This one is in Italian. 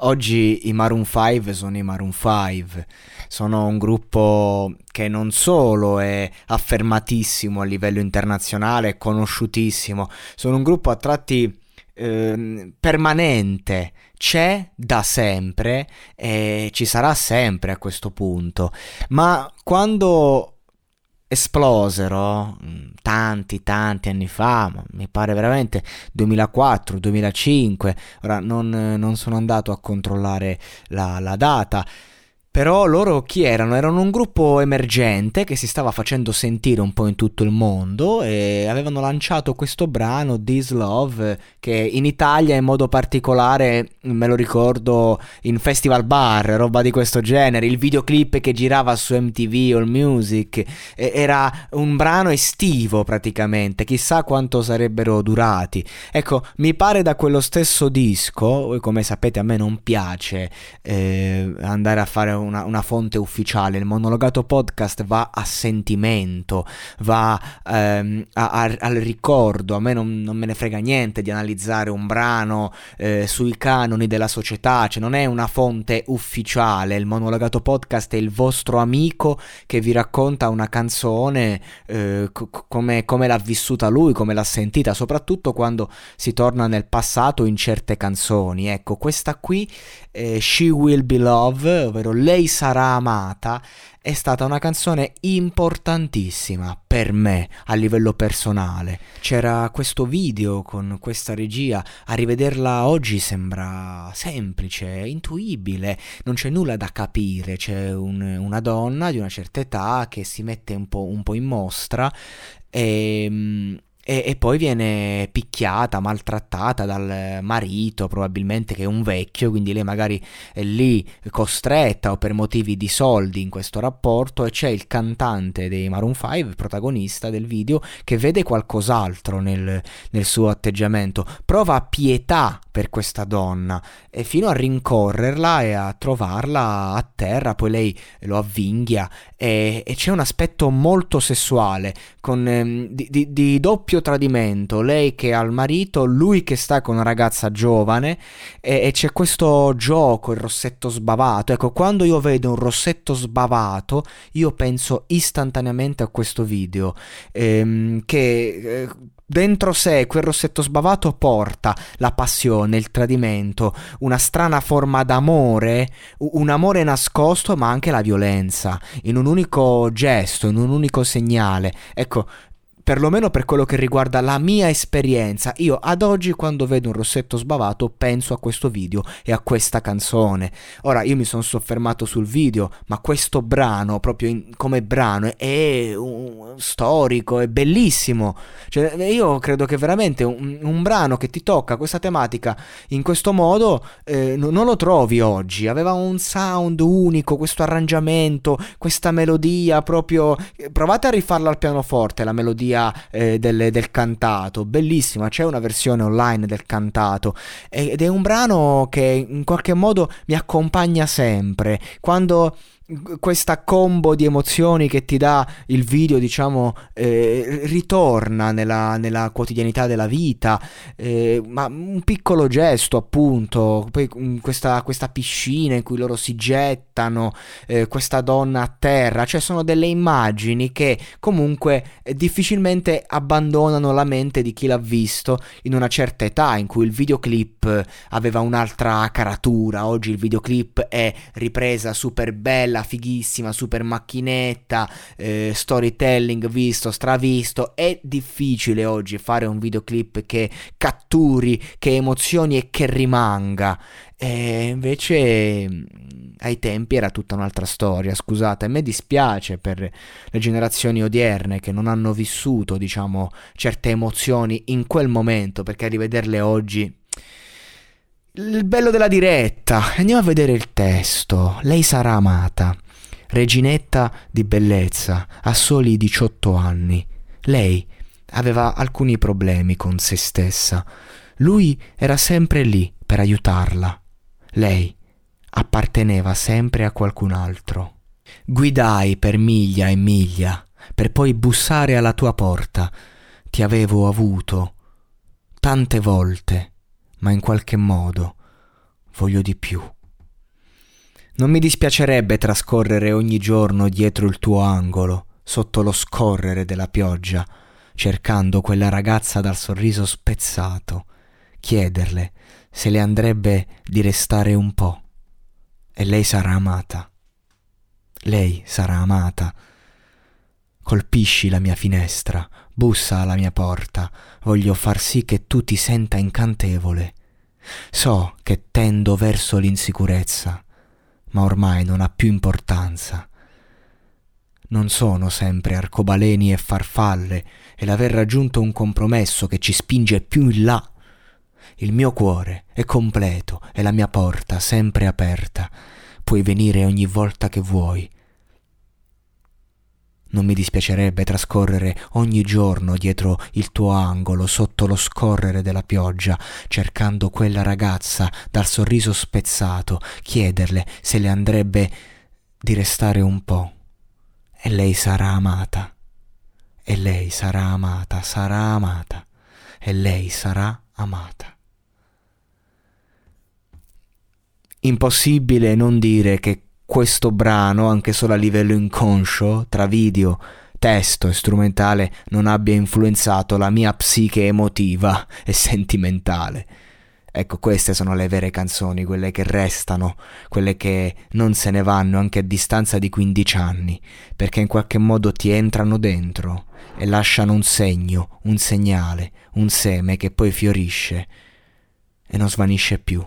Oggi i Maroon 5 sono i Maroon 5, sono un gruppo che non solo è affermatissimo a livello internazionale, è conosciutissimo, sono un gruppo a tratti eh, permanente, c'è da sempre e ci sarà sempre a questo punto, ma quando esplosero mm, tanti tanti anni fa, mi pare veramente 2004, 2005, ora non, non sono andato a controllare la, la data. Però loro chi erano? Erano un gruppo emergente che si stava facendo sentire un po' in tutto il mondo e avevano lanciato questo brano This Love che in Italia in modo particolare me lo ricordo in festival bar, roba di questo genere, il videoclip che girava su MTV All Music era un brano estivo praticamente, chissà quanto sarebbero durati. Ecco, mi pare da quello stesso disco, come sapete a me non piace eh, andare a fare un una, una, fonte ufficiale. Il monologato podcast va a sentimento, va ehm, a, a, al ricordo. A me non, non, me ne frega niente di analizzare un brano eh, sui canoni della società, cioè non è una fonte ufficiale. Il monologato podcast è il vostro amico che vi racconta una canzone eh, come l'ha vissuta lui, come l'ha sentita, soprattutto quando si torna nel passato in certe canzoni. Ecco, questa qui, eh, She Will Be Love, ovvero lei lei sarà amata è stata una canzone importantissima per me a livello personale. C'era questo video con questa regia, a rivederla oggi sembra semplice, intuibile, non c'è nulla da capire, c'è un, una donna di una certa età che si mette un po', un po in mostra e, e, e, poi viene picchiata, maltrattata dal marito, probabilmente che è un vecchio, quindi lei magari è lì costretta o per motivi di soldi in questo rapporto e c'è il cantante dei Maroon 5, protagonista del video, che vede qualcos'altro nel, nel suo atteggiamento, prova pietà per questa donna e fino a rincorrerla e a trovarla a terra, poi lei lo avvinghia e, e c'è un aspetto molto sessuale, con, ehm, di, di, di doppio doppio tradimento, lei che ha il marito, lui che sta con una ragazza giovane e, e, c'è questo gioco, il rossetto sbavato. Ecco, quando io vedo un rossetto sbavato, io penso istantaneamente a questo video ehm, che... Eh, Dentro sé quel rossetto sbavato porta la passione, il tradimento, una strana forma d'amore, un amore nascosto ma anche la violenza, in un unico gesto, in un unico segnale. Ecco, perlomeno per quello che riguarda la mia esperienza, io ad oggi quando vedo un rossetto sbavato penso a questo video e a questa canzone. Ora io mi sono soffermato sul video, ma questo brano, proprio in, come brano, è un, storico, è bellissimo. Cioè, io credo che veramente un, un, brano che ti tocca questa tematica in questo modo eh, non lo trovi oggi. Aveva un sound unico, questo arrangiamento, questa melodia proprio... Provate a rifarla al pianoforte, la melodia melodia eh, del, del, cantato, bellissima, c'è una versione online del cantato ed è un brano che in qualche modo mi accompagna sempre. Quando questa combo di emozioni che ti dà il video, diciamo, eh, ritorna nella, nella, quotidianità della vita, eh, ma un piccolo gesto appunto, poi mm, questa, questa piscina in cui loro si gettano, eh, questa donna a terra, cioè sono delle immagini che comunque eh, difficilmente abbandonano la mente di chi l'ha visto in una certa età in cui il videoclip aveva un'altra caratura, oggi il videoclip è ripresa super bella, bella, fighissima, super macchinetta, eh, storytelling visto, stravisto. È difficile oggi fare un videoclip che catturi, che emozioni e che rimanga. E invece mm, ai tempi era tutta un'altra storia, scusate, a me dispiace per le generazioni odierne che non hanno vissuto, diciamo, certe emozioni in quel momento, perché rivederle oggi il bello della diretta. Andiamo a vedere il testo. Lei sarà amata. Reginetta di bellezza, a soli 18 anni. Lei aveva alcuni problemi con se stessa. Lui era sempre lì per aiutarla. Lei apparteneva sempre a qualcun altro. Guidai per miglia e miglia, per poi bussare alla tua porta. Ti avevo avuto tante volte ma in qualche modo voglio di più. Non mi dispiacerebbe trascorrere ogni giorno dietro il tuo angolo, sotto lo scorrere della pioggia, cercando quella ragazza dal sorriso spezzato, chiederle se le andrebbe di restare un po'. E lei sarà amata. Lei sarà amata. Colpisci la mia finestra, bussa alla mia porta, voglio far sì che tu ti senta incantevole. So che tendo verso l'insicurezza, ma ormai non ha più importanza. Non sono sempre arcobaleni e farfalle e l'aver raggiunto un compromesso che ci spinge più in là. Il mio cuore è completo e la mia porta sempre aperta. Puoi venire ogni volta che vuoi non mi dispiacerebbe trascorrere ogni giorno dietro il tuo angolo sotto lo scorrere della pioggia, cercando quella ragazza dal sorriso spezzato, chiederle se le andrebbe di restare un po'. E lei sarà amata. E lei sarà amata, sarà amata. E lei sarà amata. Impossibile non dire che questo brano, anche solo a livello inconscio, tra video, testo e strumentale, non abbia influenzato la mia psiche emotiva e sentimentale. Ecco, queste sono le vere canzoni, quelle che restano, quelle che non se ne vanno anche a distanza di 15 anni, perché in qualche modo ti entrano dentro e lasciano un segno, un segnale, un seme che poi fiorisce e non svanisce più.